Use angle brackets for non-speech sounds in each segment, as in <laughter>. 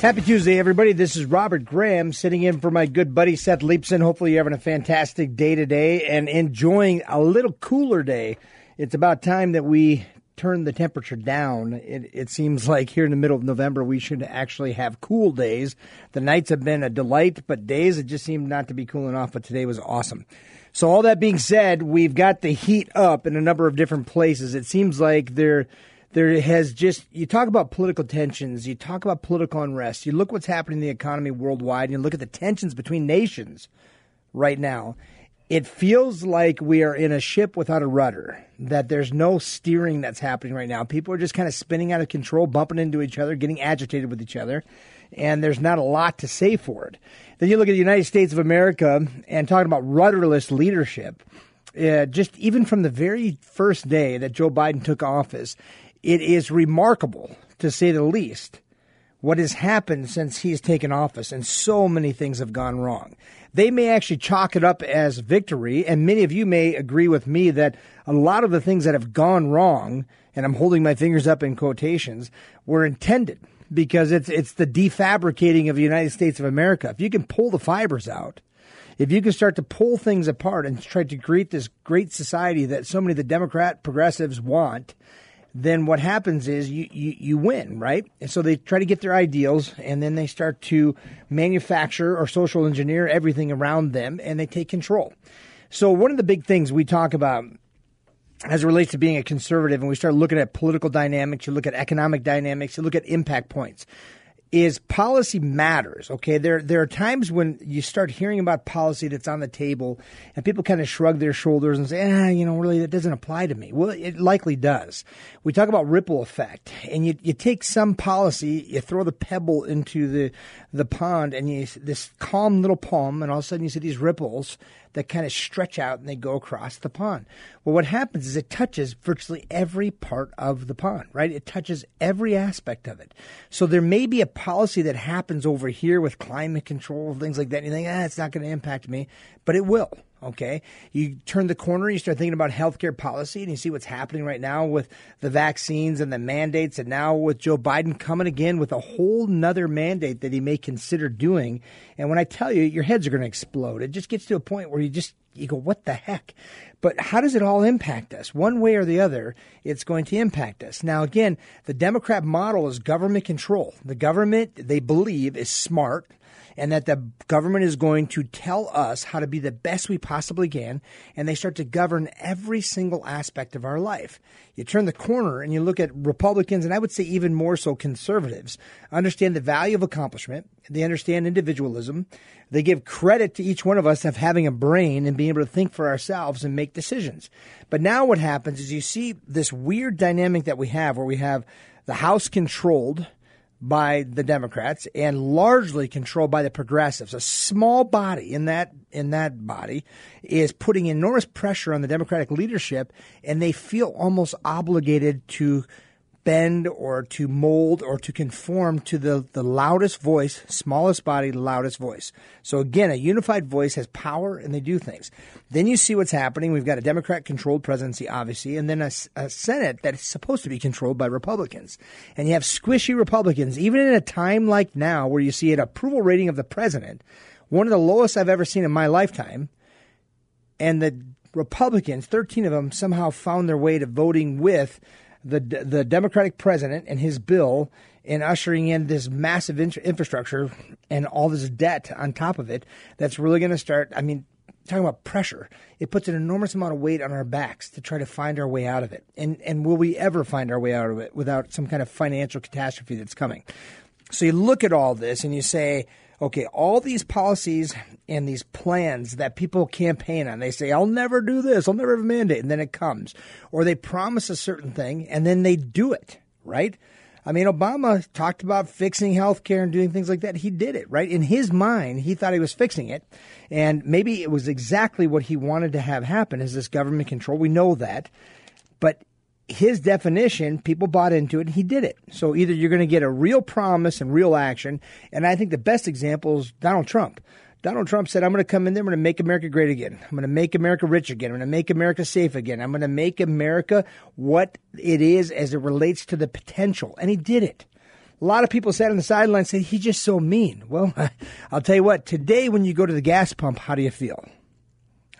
Happy Tuesday, everybody. This is Robert Graham sitting in for my good buddy Seth Leibsohn. Hopefully, you're having a fantastic day today and enjoying a little cooler day. It's about time that we turn the temperature down. It, it, seems like here in the middle of November, we should actually have cool days. The nights have been a delight, but days, it just seemed not to be cooling off. But today was awesome. So, all that being said, we've got the heat up in a number of different places. It seems like they're there has just you talk about political tensions, you talk about political unrest, you look what's happening in the economy worldwide, and you look at the tensions between nations right now. It feels like we are in a ship without a rudder, that there's no steering that's happening right now. People are just kind of spinning out of control, bumping into each other, getting agitated with each other, and there's not a lot to say for it. Then you look at the United States of America and talking about rudderless leadership. Uh, just even from the very first day that Joe Biden took office, it is remarkable, to say the least, what has happened since he's taken office, and so many things have gone wrong. They may actually chalk it up as victory, and many of you may agree with me that a lot of the things that have gone wrong, and I'm holding my fingers up in quotations, were intended because it's it's the defabricating of the United States of America. If you can pull the fibers out, if you can start to pull things apart and try to create this great society that so many of the Democrat progressives want, then what happens is you, you, you win, right? And so they try to get their ideals and then they start to manufacture or social engineer everything around them and they take control. So one of the big things we talk about as it relates to being a conservative and we start looking at political dynamics, you look at economic dynamics, you look at impact points is policy matters. Okay, there there are times when you start hearing about policy that's on the table, and people kind of shrug their shoulders and say, "Ah, you know, really, that doesn't apply to me." Well, it likely does. We talk about ripple effect, and you you take some policy, you throw the pebble into the the pond, and you this calm little palm, and all of a sudden you see these ripples that kind of stretch out and they go across the pond. Well, what happens is it touches virtually every part of the pond, right? It touches every aspect of it. So there may be a policy that happens over here with climate control, things like that. And you think, ah, it's not going to impact me, but it will. Okay. You turn the corner, you start thinking about healthcare policy, and you see what's happening right now with the vaccines and the mandates, and now with Joe Biden coming again with a whole nother mandate that he may consider doing. And when I tell you, your heads are going to explode. It just gets to a point where you just you go, what the heck? But how does it all impact us? One way or the other, it's going to impact us. Now, again, the Democrat model is government control. The government, they believe, is smart and that the government is going to tell us how to be the best we possibly can, and they start to govern every single aspect of our life. You turn the corner and you look at Republicans, and I would say even more so conservatives, understand the value of accomplishment, they understand individualism, they give credit to each one of us of having a brain and being able to think for ourselves and make decisions. But now what happens is you see this weird dynamic that we have where we have the House controlled by the Democrats and largely controlled by the progressives. A small body in that in that body is putting enormous pressure on the Democratic leadership, and they feel almost obligated to bend or to mold or to conform to the, the loudest voice, smallest body, loudest voice. So again, a unified voice has power and they do things. Then you see what's happening. We've got a Democrat controlled presidency, obviously, and then a, a Senate that is supposed to be controlled by Republicans. And you have squishy Republicans, even in a time like now where you see an approval rating of the president, one of the lowest I've ever seen in my lifetime. And the Republicans, 13 of them, somehow found their way to voting with the the Democratic president and his bill in ushering in this massive infrastructure and all this debt on top of it that's really going to start I mean talking about pressure. It puts an enormous amount of weight on our backs to try to find our way out of it. And and will we ever find our way out of it without some kind of financial catastrophe that's coming? So you look at all this and you say okay, all these policies and these plans that people campaign on, they say, I'll never do this, I'll never have a mandate, and then it comes. Or they promise a certain thing and then they do it, right? I mean, Obama talked about fixing health care and doing things like that. He did it, right? In his mind, he thought he was fixing it. And maybe it was exactly what he wanted to have happen is this government control. We know that. But his definition, people bought into it and he did it. So either you're going to get a real promise and real action. And I think the best example is Donald Trump. Donald Trump said, I'm going to come in there. I'm going to make America great again. I'm going to make America rich again. I'm going to make America safe again. I'm going to make America what it is as it relates to the potential. And he did it. A lot of people sat on the sideline and said, he's just so mean. Well, <laughs> I'll tell you what, today when you go to the gas pump, how do you feel?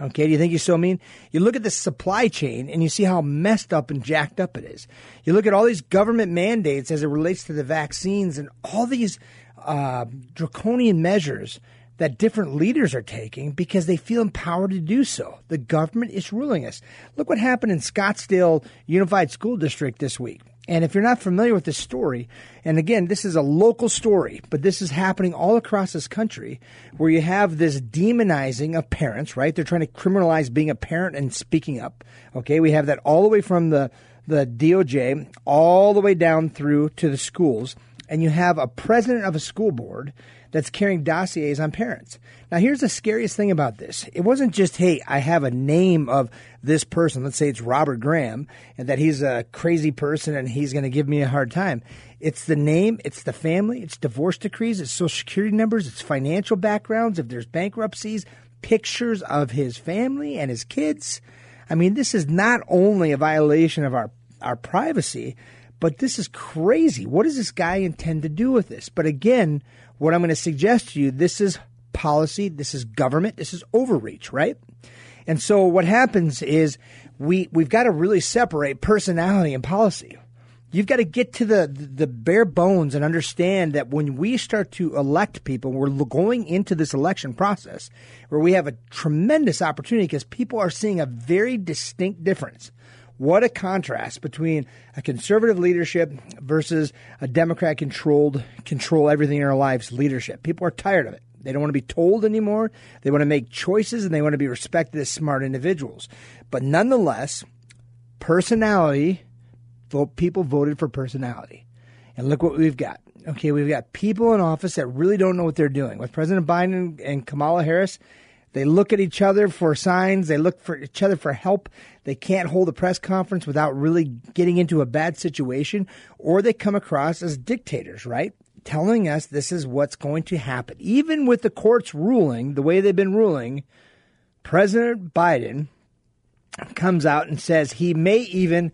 Okay, do you think he's so mean? You look at the supply chain and you see how messed up and jacked up it is. You look at all these government mandates as it relates to the vaccines and all these uh, draconian measures that different leaders are taking because they feel empowered to do so. The government is ruling us. Look what happened in Scottsdale Unified School District this week. And if you're not familiar with this story, and again, this is a local story, but this is happening all across this country where you have this demonizing of parents, right? They're trying to criminalize being a parent and speaking up. Okay, we have that all the way from the, the DOJ all the way down through to the schools. And you have a president of a school board that's carrying dossiers on parents. Now, here's the scariest thing about this. It wasn't just, hey, I have a name of this person. Let's say it's Robert Graham and that he's a crazy person and he's going to give me a hard time. It's the name, it's the family, it's divorce decrees, it's social security numbers, it's financial backgrounds, if there's bankruptcies, pictures of his family and his kids. I mean, this is not only a violation of our, our privacy, but this is crazy. What does this guy intend to do with this? But again, what I'm going to suggest to you, this is policy, this is government, this is overreach, right? And so what happens is we we've got to really separate personality and policy. You've got to get to the the bare bones and understand that when we start to elect people, we're going into this election process where we have a tremendous opportunity because people are seeing a very distinct difference. What a contrast between a conservative leadership versus a Democrat controlled, control everything in our lives leadership. People are tired of it. They don't want to be told anymore. They want to make choices and they want to be respected as smart individuals. But nonetheless, personality, people voted for personality. And look what we've got. Okay, we've got people in office that really don't know what they're doing. With President Biden and Kamala Harris, they look at each other for signs. They look for each other for help. They can't hold a press conference without really getting into a bad situation, or they come across as dictators, right? Telling us this is what's going to happen. Even with the courts ruling the way they've been ruling, President Biden comes out and says he may even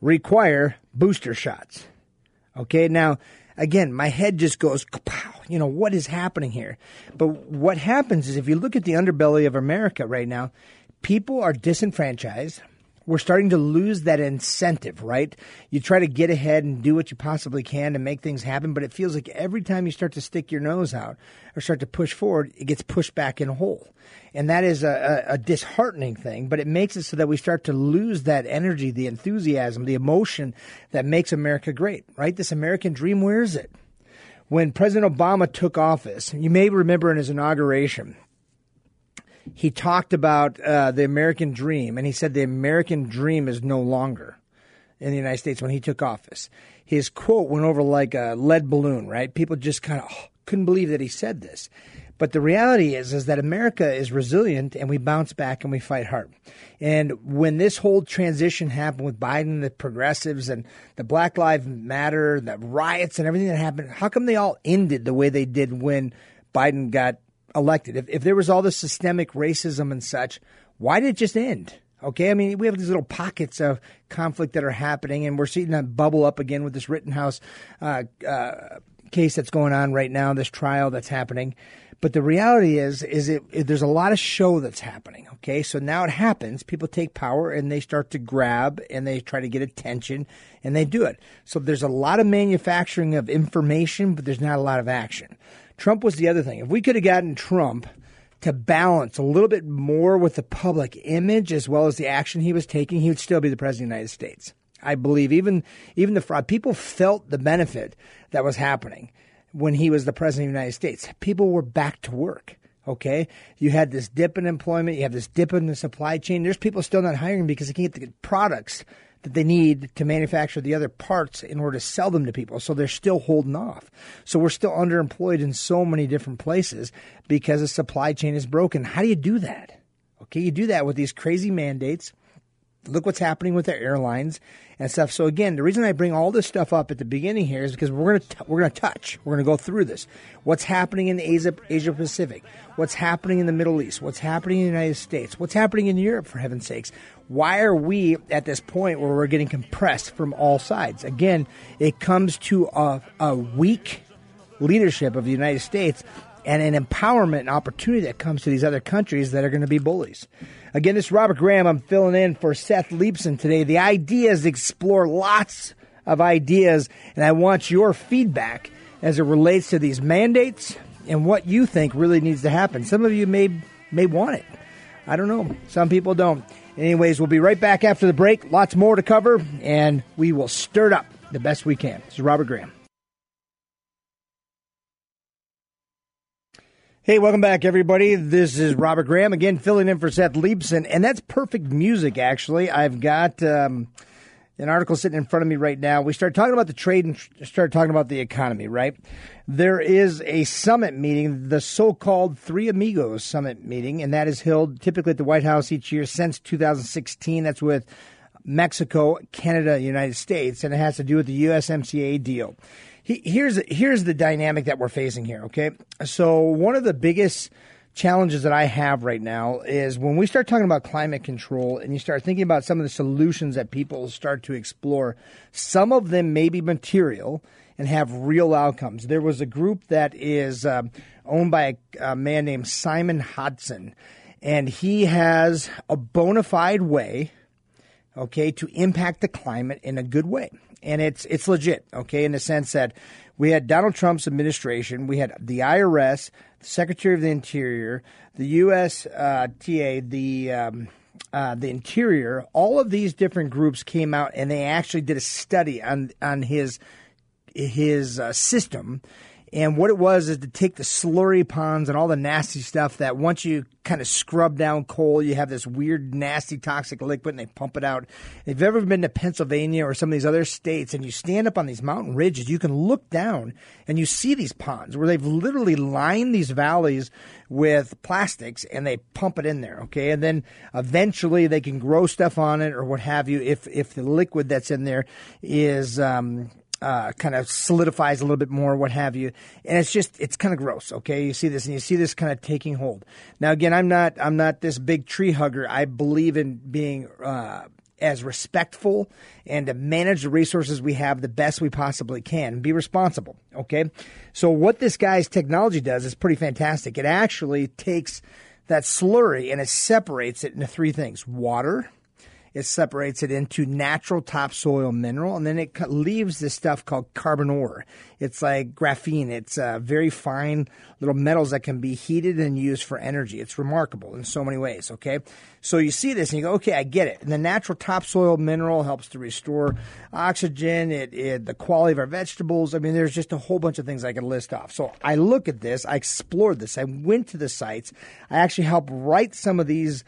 require booster shots. Okay, now again, my head just goes, you know, what is happening here? But what happens is if you look at the underbelly of America right now, people are disenfranchised. We're starting to lose that incentive, right? You try to get ahead and do what you possibly can to make things happen, but it feels like every time you start to stick your nose out or start to push forward, it gets pushed back in a hole. And that is a, a, a disheartening thing, but it makes it so that we start to lose that energy, the enthusiasm, the emotion that makes America great, right? This American dream, where is it? When President Obama took office, you may remember in his inauguration, he talked about uh, the American dream, and he said the American dream is no longer in the United States when he took office. His quote went over like a lead balloon, right? People just kind of oh, couldn't believe that he said this. But the reality is, is that America is resilient and we bounce back and we fight hard. And when this whole transition happened with Biden, the progressives and the Black Lives Matter, the riots and everything that happened, how come they all ended the way they did when Biden got elected? If, if there was all this systemic racism and such, why did it just end? Okay, I mean, we have these little pockets of conflict that are happening, and we're seeing that bubble up again with this Rittenhouse uh, uh, case that's going on right now, this trial that's happening. But the reality is, is it, it, there's a lot of show that's happening. Okay, so now it happens. People take power and they start to grab and they try to get attention and they do it. So there's a lot of manufacturing of information, but there's not a lot of action. Trump was the other thing. If we could have gotten Trump to balance a little bit more with the public image as well as the action he was taking, he would still be the president of the United States. I believe even even the fraud people felt the benefit that was happening when he was the president of the United States. People were back to work. Okay. You had this dip in employment. You have this dip in the supply chain. There's people still not hiring because they can't get the products that they need to manufacture the other parts in order to sell them to people. So they're still holding off. So we're still underemployed in so many different places because the supply chain is broken. How do you do that? Okay, you do that with these crazy mandates. Look what's happening with their airlines and stuff. So again, the reason I bring all this stuff up at the beginning here is because we're gonna t- we're gonna touch, we're gonna go through this. What's happening in Asia Asia Pacific? What's happening in the Middle East? What's happening in the United States? What's happening in Europe? For heaven's sakes, why are we at this point where we're getting compressed from all sides? Again, it comes to a, a weak leadership of the United States and an empowerment and opportunity that comes to these other countries that are going to be bullies. Again, this is Robert Graham. I'm filling in for Seth Leibsohn today. The idea is to explore lots of ideas, and I want your feedback as it relates to these mandates and what you think really needs to happen. Some of you may may want it. I don't know. Some people don't. Anyways, we'll be right back after the break. Lots more to cover, and we will stir it up the best we can. This is Robert Graham. Hey, welcome back, everybody. This is Robert Graham again, filling in for Seth Leibsohn, and that's perfect music. Actually, I've got um, an article sitting in front of me right now. We start talking about the trade and start talking about the economy. Right? There is a summit meeting, the so-called Three Amigos Summit meeting, and that is held typically at the White House each year since 2016. That's with Mexico, Canada, United States, and it has to do with the USMCA deal here's here's the dynamic that we're facing here. Okay, so one of the biggest challenges that I have right now is when we start talking about climate control and you start thinking about some of the solutions that people start to explore, some of them may be material and have real outcomes. There was a group that is uh, owned by a, a man named Simon Hodson, and he has a bona fide way, okay, to impact the climate in a good way and it's it's legit, okay, in the sense that we had Donald Trump's administration, we had the IRS, the Secretary of the Interior, the USTA, uh, the um, uh, the Interior, all of these different groups came out and they actually did a study on on his his uh, system. And what it was is to take the slurry ponds and all the nasty stuff that once you kind of scrub down coal, you have this weird, nasty, toxic liquid and they pump it out. If you've ever been to Pennsylvania or some of these other states and you stand up on these mountain ridges, you can look down and you see these ponds where they've literally lined these valleys with plastics and they pump it in there. Okay. And then eventually they can grow stuff on it or what have you if, if the liquid that's in there is, um, uh, kind of solidifies a little bit more, what have you. And it's just, it's kind of gross. Okay. You see this and you see this kind of taking hold. Now, again, I'm not, I'm not this big tree hugger. I believe in being, uh, as respectful and to manage the resources we have the best we possibly can and be responsible. Okay. So what this guy's technology does is pretty fantastic. It actually takes that slurry and it separates it into three things water, it separates it into natural topsoil mineral, and then it leaves this stuff called carbon ore. It's like graphene. It's uh, very fine little metals that can be heated and used for energy. It's remarkable in so many ways. Okay, so you see this and you go, okay, I get it. And the natural topsoil mineral helps to restore oxygen. It, it the quality of our vegetables. I mean, there's just a whole bunch of things I could list off. So I look at this. I explored this. I went to the sites. I actually helped write some of these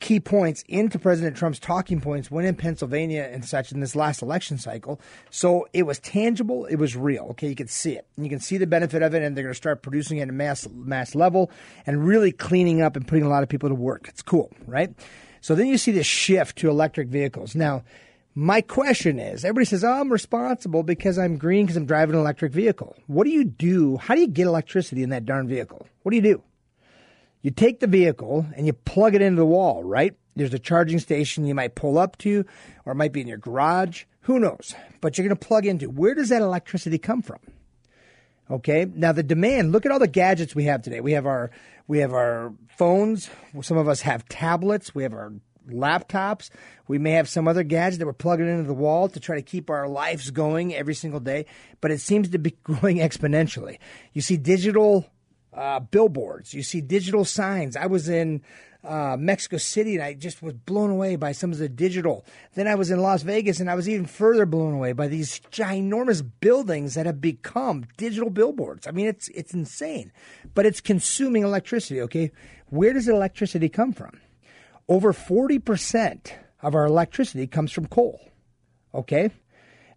key points into President Trump's talking points when in Pennsylvania and such in this last election cycle. So it was tangible, it was real. Okay, you could see it. And you can see the benefit of it, and they're going to start producing it at a mass mass level and really cleaning up and putting a lot of people to work. It's cool, right? So then you see this shift to electric vehicles. Now, my question is everybody says, oh, I'm responsible because I'm green because I'm driving an electric vehicle. What do you do? How do you get electricity in that darn vehicle? What do you do? You take the vehicle and you plug it into the wall, right? There's a charging station you might pull up to, or it might be in your garage. Who knows? But you're going to plug into. Where does that electricity come from? Okay. Now the demand. Look at all the gadgets we have today. We have our we have our phones. Some of us have tablets. We have our laptops. We may have some other gadget that we're plugging into the wall to try to keep our lives going every single day. But it seems to be <laughs> growing exponentially. You see digital uh, billboards. You see digital signs. I was in uh, Mexico City and I just was blown away by some of the digital. Then I was in Las Vegas and I was even further blown away by these ginormous buildings that have become digital billboards. I mean, it's it's insane, but it's consuming electricity. Okay, where does electricity come from? Over forty percent of our electricity comes from coal. Okay?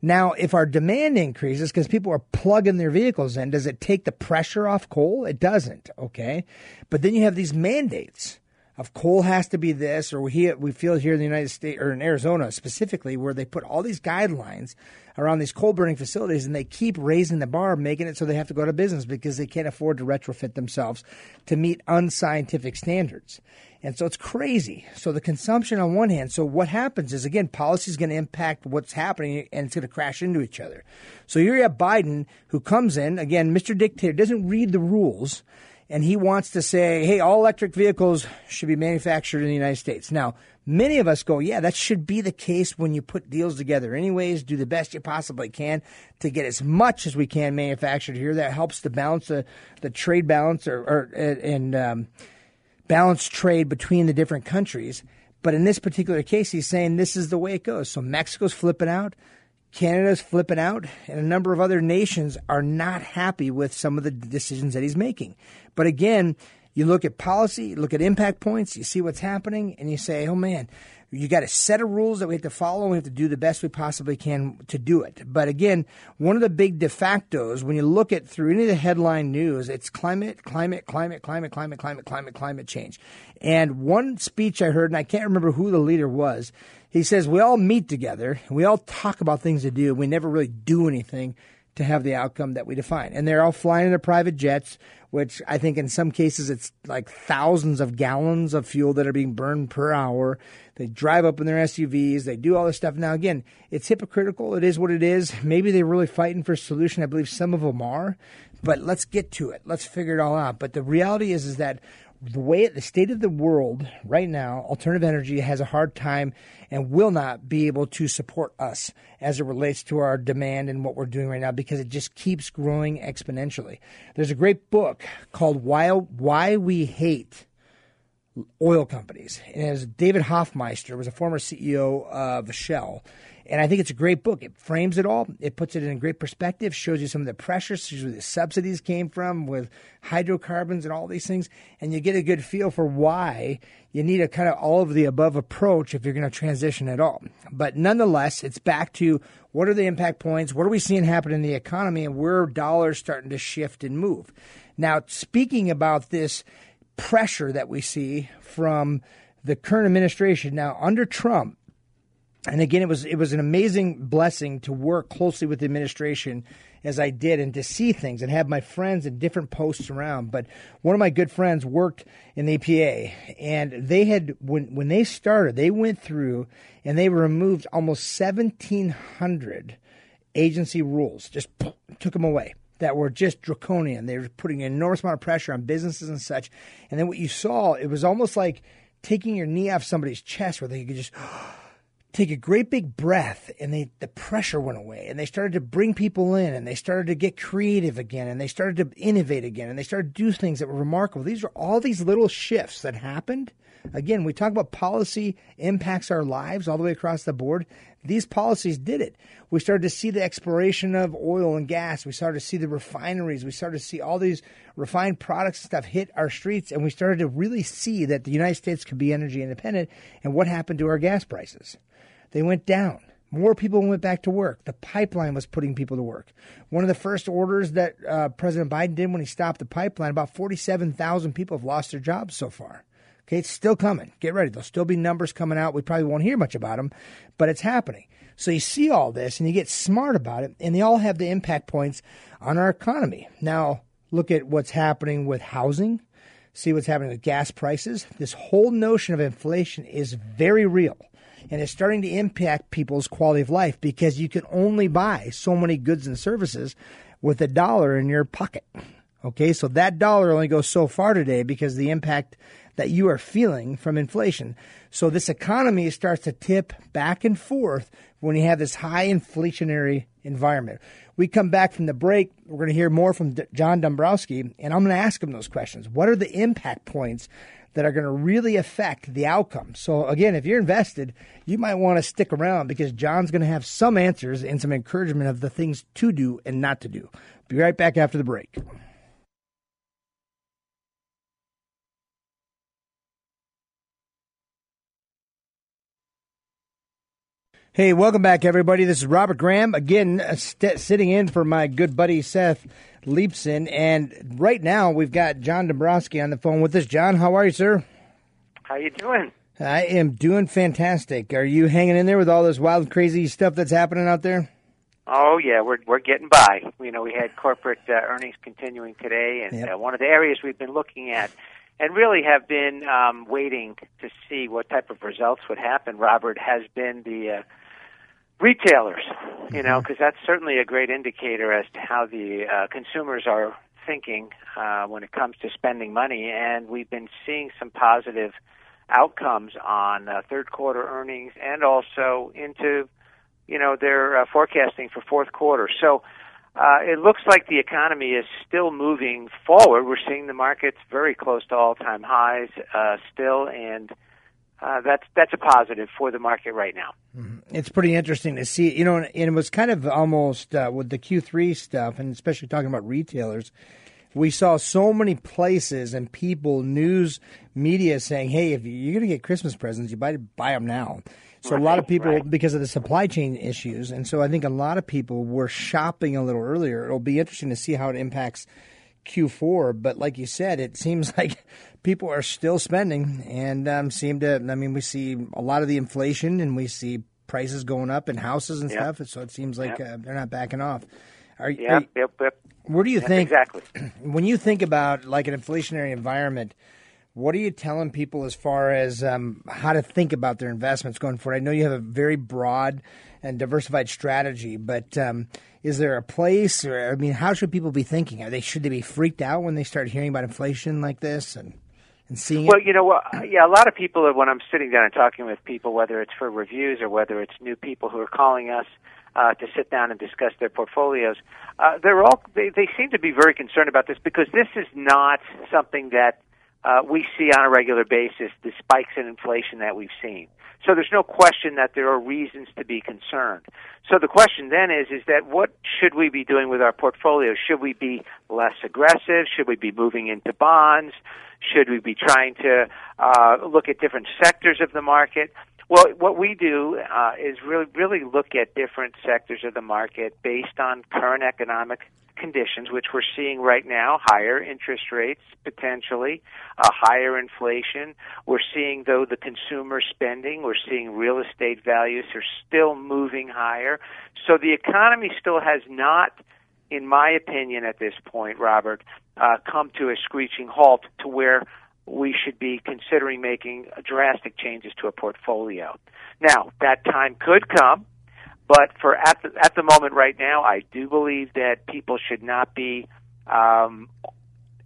Now, if our demand increases because people are plugging their vehicles in, does it take the pressure off coal? It doesn't, okay? But then you have these mandates of coal has to be this, or we, we feel here in the United States or in Arizona specifically, where they put all these guidelines around these coal burning facilities and they keep raising the bar, making it so they have to go to business because they can't afford to retrofit themselves to meet unscientific standards. And so it's crazy. So the consumption on one hand, so what happens is again, policy is going to impact what's happening and it's going to crash into each other. So you have Biden who comes in, again, Mr. Dictator doesn't read the rules and he wants to say, hey, all electric vehicles should be manufactured in the United States. Now, many of us go, yeah, that should be the case when you put deals together, anyways. Do the best you possibly can to get as much as we can manufactured here. That helps to balance the, the trade balance or, or and um, balance trade between the different countries. But in this particular case, he's saying this is the way it goes. So Mexico's flipping out. Canada's flipping out, and a number of other nations are not happy with some of the decisions that he's making. But again, you look at policy, you look at impact points, you see what's happening, and you say, oh man, you got a set of rules that we have to follow, and we have to do the best we possibly can to do it. But again, one of the big de factos, when you look at through any of the headline news, it's climate, climate, climate, climate, climate, climate, climate, climate change. And one speech I heard, and I can't remember who the leader was, he says, We all meet together, we all talk about things to do, we never really do anything to have the outcome that we define. And they're all flying in their private jets, which I think in some cases it's like thousands of gallons of fuel that are being burned per hour. They drive up in their SUVs, they do all this stuff. Now, again, it's hypocritical. It is what it is. Maybe they're really fighting for a solution. I believe some of them are. But let's get to it. Let's figure it all out. But the reality is, is that the way the state of the world right now, alternative energy has a hard time and will not be able to support us as it relates to our demand and what we're doing right now because it just keeps growing exponentially. There's a great book called Why Why We Hate Oil Companies. And as David Hofmeister was a former CEO of Shell, and I think it's a great book. It frames it all. It puts it in a great perspective, shows you some of the pressures, shows where the subsidies came from with hydrocarbons and all these things. And you get a good feel for why you need a kind of all of the above approach if you're going to transition at all. But nonetheless, it's back to what are the impact points? What are we seeing happen in the economy and where dollars starting to shift and move? Now, speaking about this pressure that we see from the current administration, now under Trump, and again, it was it was an amazing blessing to work closely with the administration as I did and to see things and have my friends in different posts around. But one of my good friends worked in the EPA, and they had when when they started, they went through and they removed almost seventeen hundred agency rules, just took them away that were just draconian. They were putting an enormous amount of pressure on businesses and such. And then what you saw, it was almost like taking your knee off somebody's chest, where they could just take a great big breath and they the pressure went away and they started to bring people in and they started to get creative again and they started to innovate again and they started to do things that were remarkable. These are all these little shifts that happened. Again we talk about policy impacts our lives all the way across the board. These policies did it. We started to see the exploration of oil and gas. We started to see the refineries. We started to see all these refined products and stuff hit our streets and we started to really see that the united states could be energy independent and what happened to our gas prices they went down. More people went back to work. The pipeline was putting people to work. One of the first orders that uh, President Biden did when he stopped the pipeline, about 47,000 people have lost their jobs so far. Okay, it's still coming. Get ready. There'll still be numbers coming out. We probably won't hear much about them, but it's happening. So you see all this and you get smart about it, and they all have the impact points on our economy. Now, look at what's happening with housing. See what's happening with gas prices. This whole notion of inflation is very real and it's starting to impact people's quality of life because you can only buy so many goods and services with a dollar in your pocket. Okay, so that dollar only goes so far today because the impact that you are feeling from inflation. So this economy starts to tip back and forth when you have this high inflationary environment. We come back from the break. We're going to hear more from John Dombroski, and I'm going to ask him those questions. What are the impact points that are going to really affect the outcome. So, again, if you're invested, you might want to stick around because John's going to have some answers and some encouragement of the things to do and not to do. Be right back after the break. Hey, welcome back, everybody. This is Robert Graham again, uh, st- sitting in for my good buddy Seth Leibsohn, and right now we've got John Dombroski on the phone with us. John, how are you, sir? How you doing? I am doing fantastic. Are you hanging in there with all this wild, crazy stuff that's happening out there? Oh yeah, we're we're getting by. You know, we had corporate uh, earnings continuing today, and Yep. uh, one of the areas we've been looking at, and really have been um, waiting to see what type of results would happen. Robert has been the uh, retailers. You know, because that's certainly a great indicator as to how the uh, consumers are thinking uh, when it comes to spending money, and we've been seeing some positive outcomes on uh, third quarter earnings and also into you know they're uh, forecasting for fourth quarter. So uh, it looks like the economy is still moving forward. We're seeing the markets very close to all-time highs uh, still, and uh, that's that's a positive for the market right now. It's pretty interesting to see, you know, and it was kind of almost uh, with the Q3 stuff, and especially talking about retailers. We saw so many places and people, news media saying, "Hey, if you're going to get Christmas presents, you buy buy them now." So a lot of people, right. because of the supply chain issues, and so I think a lot of people were shopping a little earlier. It'll be interesting to see how it impacts Q4. But like you said, it seems <laughs> like people are still spending and um, seem to. I mean, we see a lot of the inflation, and we see prices going up in houses and Yep. stuff. So it seems like uh, they're not backing off. Are, you Yep, yep, yep. where do you Yep, think exactly? <clears throat> when you think about like an inflationary environment? What are you telling people as far as um, how to think about their investments going forward? I know you have a very broad and diversified strategy, but um, is there a place, or I mean, how should people be thinking? Are they should they be freaked out when they start hearing about inflation like this and and seeing Well, it? you know what? Yeah, a lot of people, when I'm sitting down and talking with people, whether it's for reviews or whether it's new people who are calling us uh, to sit down and discuss their portfolios, uh, they're all they, they seem to be very concerned about this because this is not something that uh, we see on a regular basis. The spikes in inflation that we've seen. So there's no question that there are reasons to be concerned. So the question then is, is that what should we be doing with our portfolio? Should we be less aggressive? Should we be moving into bonds? Should we be trying to uh, look at different sectors of the market? Well, what we do uh, is really really look at different sectors of the market based on current economic conditions, which we're seeing right now: higher interest rates potentially, uh, higher inflation. We're seeing though the consumer spending, we're seeing real estate values are still moving higher. So the economy still has not in my opinion, at this point, Robert, uh, come to a screeching halt to where we should be considering making drastic changes to a portfolio. Now, that time could come, but for at the, at the moment right now, I do believe that people should not be um,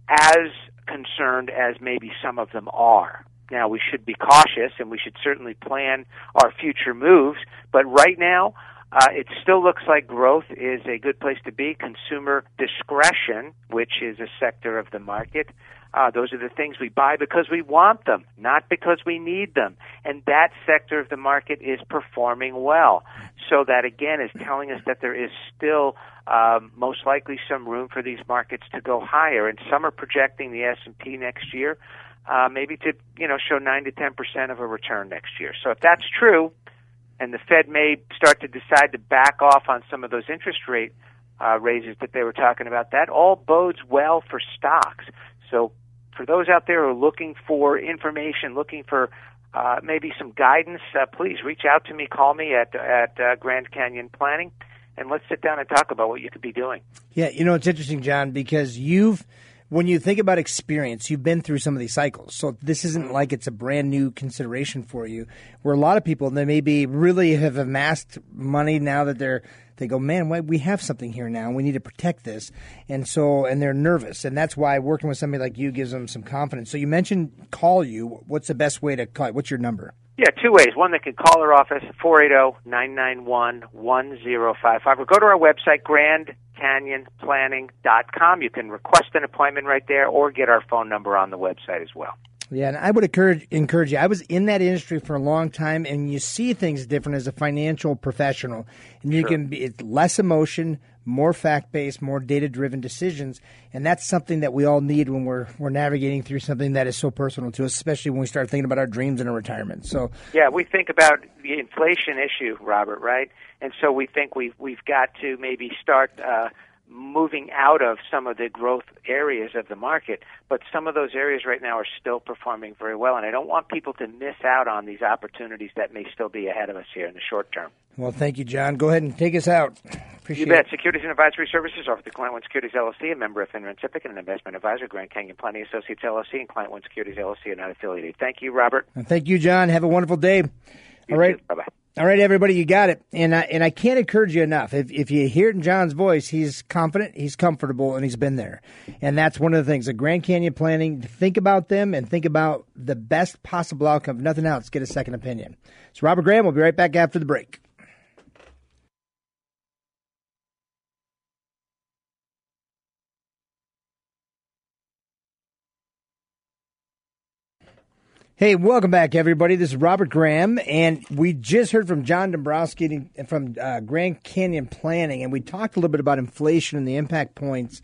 as concerned as maybe some of them are. Now, we should be cautious and we should certainly plan our future moves, but right now, uh, it still looks like growth is a good place to be. Consumer discretion, which is a sector of the market, uh, those are the things we buy because we want them, not because we need them. And that sector of the market is performing well. So that again is telling us that there is still um, most likely some room for these markets to go higher. And some are projecting the S and P next year, uh, maybe to you know show nine to ten percent of a return next year. So if that's true, and the Fed may start to decide to back off on some of those interest rate uh, raises that they were talking about. That all bodes well for stocks. So, for those out there who are looking for information, looking for uh, maybe some guidance, uh, please reach out to me. Call me at at uh, Grand Canyon Planning, and let's sit down and talk about what you could be doing. Yeah, you know it's interesting, John, because you've when you think about experience, you've been through some of these cycles. So this isn't mm. like it's a brand new consideration for you. Where a lot of people they maybe really have amassed money now that they're they go, man, we have something here now. We need to protect this, and so and they're nervous, and that's why working with somebody like you gives them some confidence. So you mentioned call you. What's the best way to call? What's your number? Yeah, two ways. One, they can call our office, 480-991-1055, or go to our website, grandcanyonplanning.com. You can request an appointment right there or get our phone number on the website as well. Yeah, and I would encourage encourage you. I was in that industry for a long time, and you see things different as a financial professional, and you can be it's less emotion, more fact based, more data driven decisions. And that's something that we all need when we're we're navigating through something that is so personal to us, especially when we start thinking about our dreams and our retirement. So yeah, we think about the inflation issue, Robert, right? And so we think we've we've got to maybe start. Uh, moving out of some of the growth areas of the market, but some of those areas right now are still performing very well. And I don't want people to miss out on these opportunities that may still be ahead of us here in the short term. Well, thank you, John. Go ahead and take us out. Appreciate you bet. It. Securities and Advisory Services offered to Client One Securities LLC, a member of FINRA and and an investment advisor, Grand Canyon Planning Associates LLC, and Client One Securities LLC are not affiliated. Thank you, Robert. And thank you, John. Have a wonderful day. You All right. Bye bye. All right, everybody, you got it. And I, and I can't encourage you enough. If, if you hear it in John's voice, he's confident, he's comfortable, and he's been there. And that's one of the things. The Grand Canyon planning, think about them and think about the best possible outcome. If nothing else, get a second opinion. So, Robert Graham, we'll be right back after the break. Hey, welcome back, everybody. This is Robert Graham, and we just heard from John Dombroski from uh, Grand Canyon Planning, and we talked a little bit about inflation and the impact points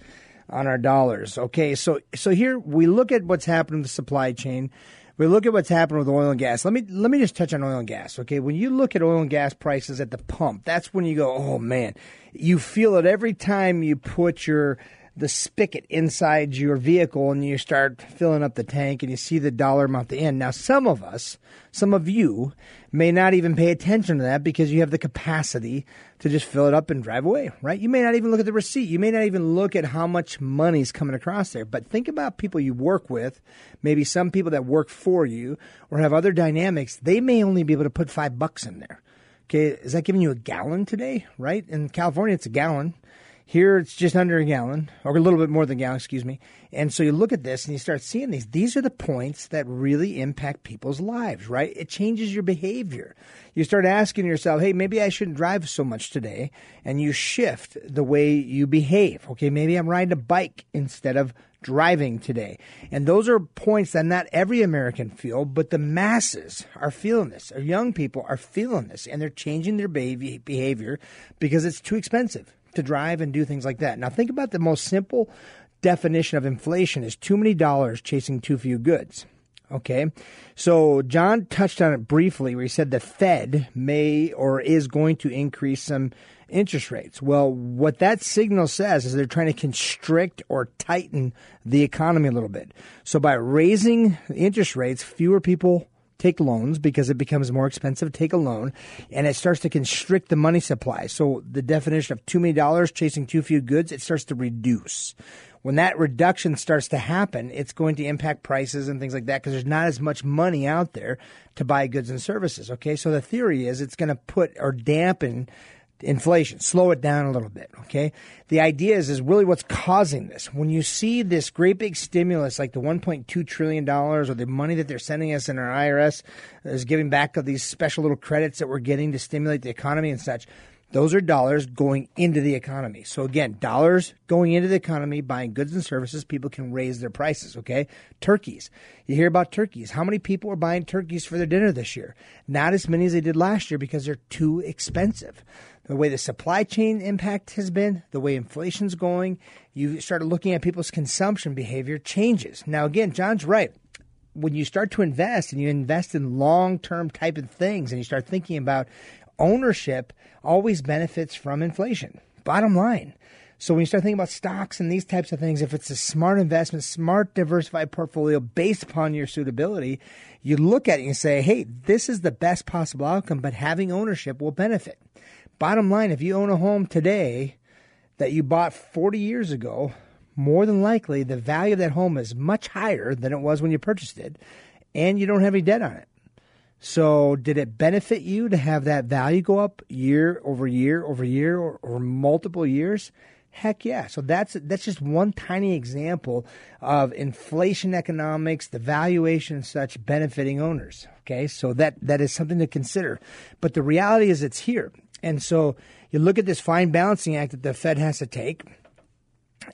on our dollars. Okay, so so here we look at what's happening in the supply chain. We look at what's happened with oil and gas. Let me let me just touch on oil and gas. Okay, when you look at oil and gas prices at the pump, that's when you go, oh man, you feel it every time you put your the spigot inside your vehicle and you start filling up the tank and you see the dollar amount at the end. Now, some of us, some of you, may not even pay attention to that because you have the capacity to just fill it up and drive away, right? You may not even look at the receipt. You may not even look at how much money's coming across there. But think about people you work with, maybe some people that work for you or have other dynamics. They may only be able to put five bucks in there. Okay, is that giving you a gallon today, right? In California, it's a gallon. Here it's just under a gallon, or a little bit more than a gallon, excuse me. And so you look at this and you start seeing these. These are the points that really impact people's lives, right? It changes your behavior. You start asking yourself, hey, maybe I shouldn't drive so much today. And you shift the way you behave. Okay, maybe I'm riding a bike instead of driving today. And those are points that not every American feel, but the masses are feeling this. Our young people are feeling this and they're changing their behavior because it's too expensive to drive and do things like that. Now, think about the most simple definition of inflation is too many dollars chasing too few goods. Okay. So John touched on it briefly where he said the Fed may or is going to increase some interest rates. Well, what that signal says is they're trying to constrict or tighten the economy a little bit. So by raising interest rates, fewer people take loans because it becomes more expensive to take a loan and it starts to constrict the money supply. So the definition of too many dollars chasing too few goods, it starts to reduce. When that reduction starts to happen, it's going to impact prices and things like that because there's not as much money out there to buy goods and services. Okay. So the theory is it's going to put or dampen inflation, slow it down a little bit. Okay. The idea is, is really what's causing this. When you see this great big stimulus like the $1.2 trillion or the money that they're sending us in our IRS is giving back of these special little credits that we're getting to stimulate the economy and such. Those are dollars going into the economy. So again, dollars going into the economy, buying goods and services, people can raise their prices, okay? Turkeys. You hear about turkeys. How many people are buying turkeys for their dinner this year? Not as many as they did last year because they're too expensive the way the supply chain impact has been, the way inflation's going, you start looking at people's consumption behavior changes. Now, again, John's right. When you start to invest and you invest in long term type of things and you start thinking about ownership, always benefits from inflation. Bottom line. So when you start thinking about stocks and these types of things, if it's a smart investment, smart diversified portfolio based upon your suitability, you look at it and say, hey, this is the best possible outcome, but having ownership will benefit. Bottom line, if you own a home today that you bought 40 years ago, more than likely the value of that home is much higher than it was when you purchased it, and you don't have any debt on it. So, did it benefit you to have that value go up year over year over year or, or multiple years? Heck yeah. So that's that's just one tiny example of inflation economics, the valuation and such benefiting owners. Okay, so that that is something to consider. But the reality is it's here. And so you look at this fine balancing act that the Fed has to take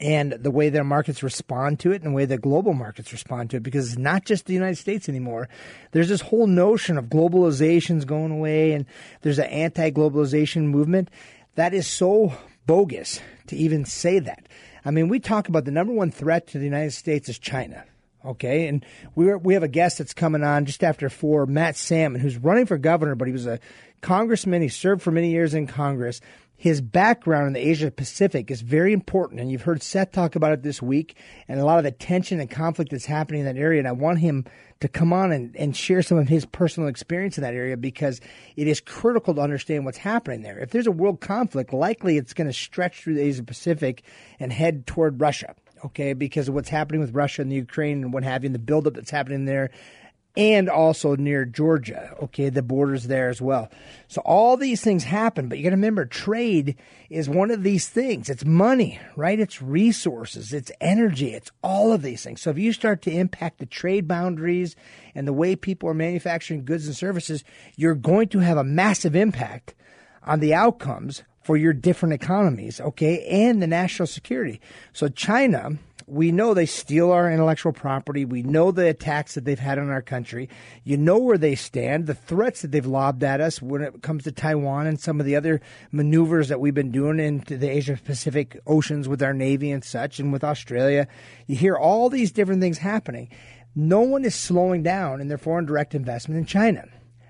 and the way their markets respond to it and the way the global markets respond to it because it's not just the United States anymore. There's this whole notion of globalization's going away and there's an anti-globalization movement that is so bogus to even say that. I mean, we talk about the number one threat to the United States is China. Okay, and we we have a guest that's coming on just after four, Matt Salmon, who's running for governor, but he was a congressman. He served for many years in Congress. His background in the Asia Pacific is very important, and you've heard Seth talk about it this week, and a lot of the tension and conflict that's happening in that area. And I want him to come on and, and share some of his personal experience in that area because it is critical to understand what's happening there. If there's a world conflict, likely it's going to stretch through the Asia Pacific and head toward Russia okay, because of what's happening with Russia and the Ukraine and what have you, and the buildup that's happening there, and also near Georgia, okay, the borders there as well. So all these things happen, but you got to remember trade is one of these things. It's money, right? It's resources, it's energy, it's all of these things. So if you start to impact the trade boundaries and the way people are manufacturing goods and services, you're going to have a massive impact on the outcomes for your different economies, okay, and the national security. So China, we know they steal our intellectual property. We know the attacks that they've had on our country. You know where they stand, the threats that they've lobbed at us when it comes to Taiwan and some of the other maneuvers that we've been doing into the Asia Pacific oceans with our Navy and such, and with Australia. You hear all these different things happening. No one is slowing down in their foreign direct investment in China.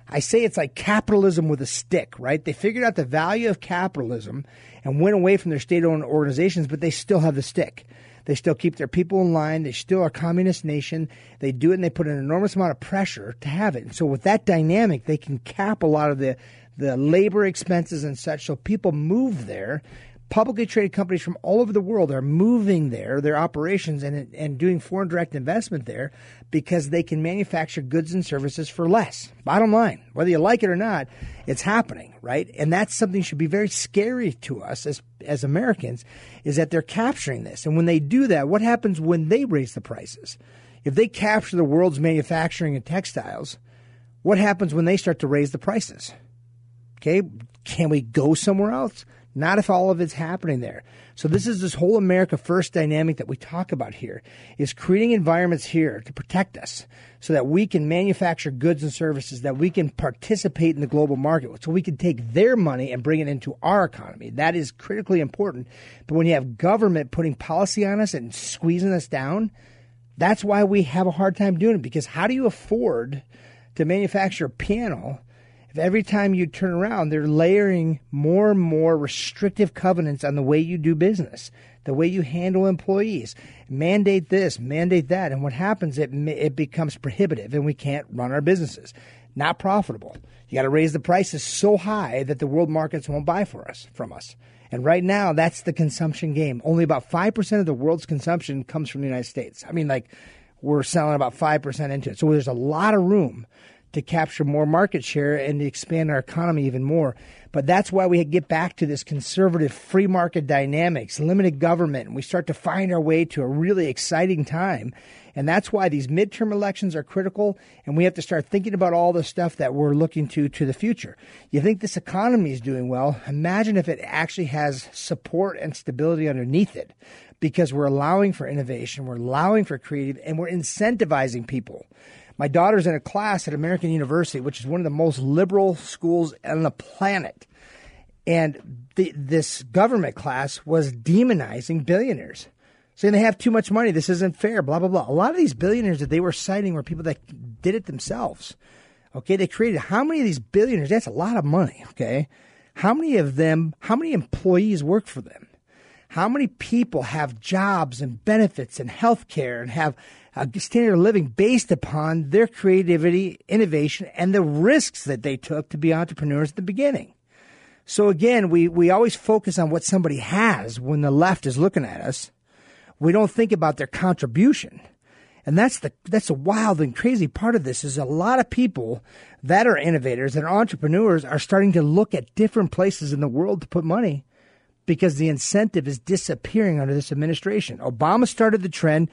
I say it's like capitalism with a stick, right? They figured out the value of capitalism and went away from their state owned organizations, but they still have the stick. They still keep their people in line. They still are a communist nation. They do it and they put an enormous amount of pressure to have it. And so with that dynamic, they can cap a lot of the, the labor expenses and such. So people move there publicly traded companies from all over the world are moving there, their operations, and, and doing foreign direct investment there because they can manufacture goods and services for less. Bottom line, whether you like it or not, it's happening, right? And that's something should be very scary to us as, as Americans is that they're capturing this. And when they do that, what happens when they raise the prices? If they capture the world's manufacturing and textiles, what happens when they start to raise the prices? Okay, can we go somewhere else? Not if all of it's happening there. So this is this whole America First dynamic that we talk about here is creating environments here to protect us so that we can manufacture goods and services that we can participate in the global market so we can take their money and bring it into our economy. That is critically important. But when you have government putting policy on us and squeezing us down, that's why we have a hard time doing it because how do you afford to manufacture a piano if every time you turn around, they're layering more and more restrictive covenants on the way you do business, the way you handle employees, mandate this, mandate that, and what happens? It it becomes prohibitive, and we can't run our businesses. Not profitable. You got to raise the prices so high that the world markets won't buy for us from us. And right now, that's the consumption game. Only about five percent of the world's consumption comes from the United States. I mean, like we're selling about five percent into it, so there's a lot of room to capture more market share and to expand our economy even more. But that's why we get back to this conservative free market dynamics, limited government, and we start to find our way to a really exciting time. And that's why these midterm elections are critical, and we have to start thinking about all the stuff that we're looking to to the future. You think this economy is doing well? Imagine if it actually has support and stability underneath it, because we're allowing for innovation, we're allowing for creative, and we're incentivizing people. My daughter's in a class at American University, which is one of the most liberal schools on the planet. And the, this government class was demonizing billionaires, saying they have too much money. This isn't fair, blah, blah, blah. A lot of these billionaires that they were citing were people that did it themselves. Okay, they created how many of these billionaires? That's a lot of money, okay? How many of them, how many employees work for them? How many people have jobs and benefits and health care and have a standard of living based upon their creativity, innovation, and the risks that they took to be entrepreneurs at the beginning. So again, we, we always focus on what somebody has when the left is looking at us. We don't think about their contribution. And that's the that's the wild and crazy part of this is a lot of people that are innovators and entrepreneurs are starting to look at different places in the world to put money because the incentive is disappearing under this administration. Obama started the trend.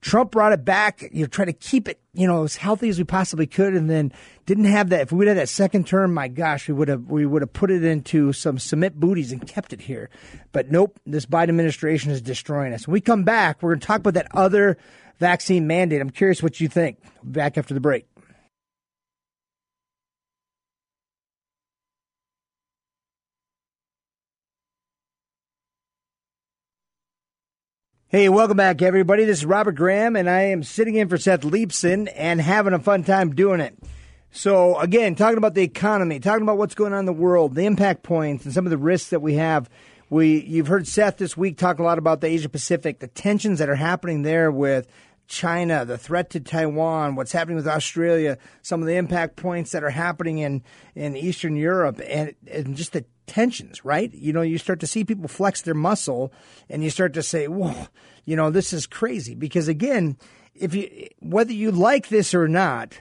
Trump brought it back, you know, try to keep it, you know, as healthy as we possibly could, and then didn't have that. If we would have that second term, my gosh, we would have we would have put it into some cement booties and kept it here. But nope, this Biden administration is destroying us. When we come back, we're going to talk about that other vaccine mandate. I'm curious what you think. Back after the break. Hey, welcome back, everybody. This is Robert Graham, and I am sitting in for Seth Leibsohn and having a fun time doing it. So, again, talking about the economy, talking about what's going on in the world, the impact points, and some of the risks that we have. We, you've heard Seth this week talk a lot about the Asia Pacific, the tensions that are happening there with China, the threat to Taiwan, what's happening with Australia, some of the impact points that are happening in, in Eastern Europe, and, and just the tensions, right? You know, you start to see people flex their muscle and you start to say, whoa, you know, this is crazy. Because again, if you, whether you like this or not,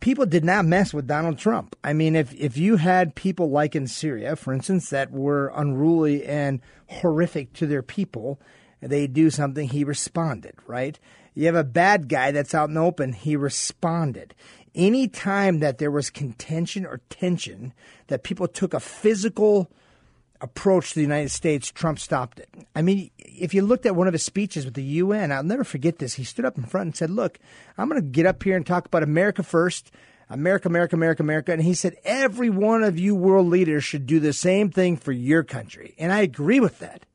people did not mess with Donald Trump. I mean, if, if you had people like in Syria, for instance, that were unruly and horrific to their people, they do something, he responded, right? You have a bad guy that's out in the open, he responded any time that there was contention or tension, that people took a physical approach to the United States, Trump stopped it. I mean, if you looked at one of his speeches with the UN, I'll never forget this. He stood up in front and said, Look, I'm going to get up here and talk about America first. America, America, America, America. And he said, every one of you world leaders should do the same thing for your country. And I agree with that.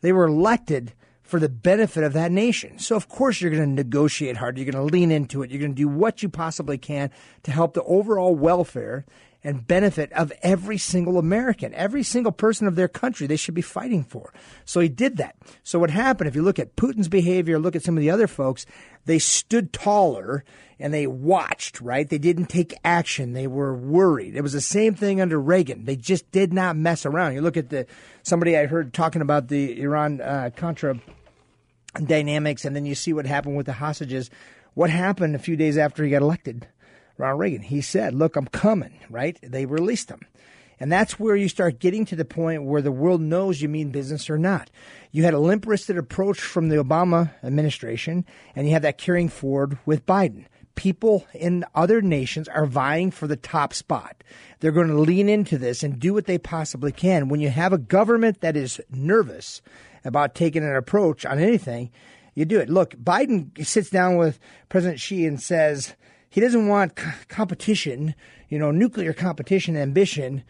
They were elected for the benefit of that nation. So, of course, you're going to negotiate hard. You're going to lean into it. You're going to do what you possibly can to help the overall welfare and benefit of every single American, every single person of their country they should be fighting for. So he did that. So what happened, if you look at Putin's behavior, look at some of the other folks, they stood taller and they watched, right? They didn't take action. They were worried. It was the same thing under Reagan. They just did not mess around. You look at the, somebody I heard talking about the Iran uh, Contra dynamics, and then you see what happened with the hostages. What happened a few days after he got elected? Ronald Reagan. He said, Look, I'm coming, right? They released him. And that's where you start getting to the point where the world knows you mean business or not. You had a limp wristed approach from the Obama administration, and you have that carrying forward with Biden. People in other nations are vying for the top spot. They're going to lean into this and do what they possibly can. When you have a government that is nervous about taking an approach on anything, you do it. Look, Biden sits down with President Xi and says, he doesn't want competition, you know, nuclear competition ambition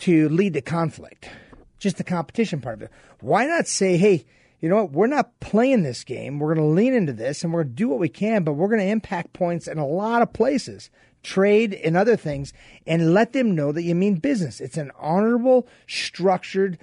to lead to conflict. Just the competition part of it. Why not say, hey, you know what? We're not playing this game. We're going to lean into this and we're going to do what we can, but we're going to impact points in a lot of places, trade and other things, and let them know that you mean business. It's an honorable, structured,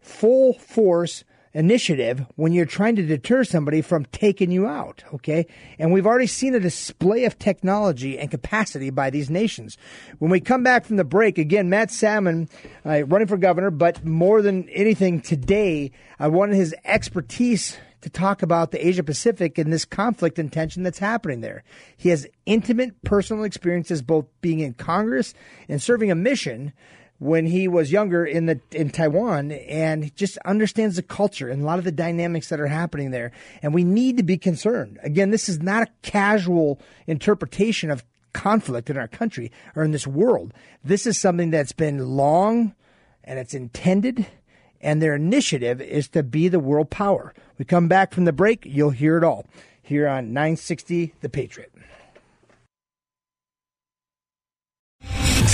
full force initiative when you're trying to deter somebody from taking you out, okay? And we've already seen a display of technology and capacity by these nations. When we come back from the break, again, Matt Salmon uh, running for governor, but more than anything today, I wanted his expertise to talk about the Asia Pacific and this conflict and tension that's happening there. He has intimate personal experiences both being in Congress and serving a mission when he was younger in the in Taiwan and just understands the culture and a lot of the dynamics that are happening there. And we need to be concerned. Again, this is not a casual interpretation of conflict in our country or in this world. This is something that's been long and it's intended and their initiative is to be the world power. We come back from the break, you'll hear it all here on 960 The Patriot.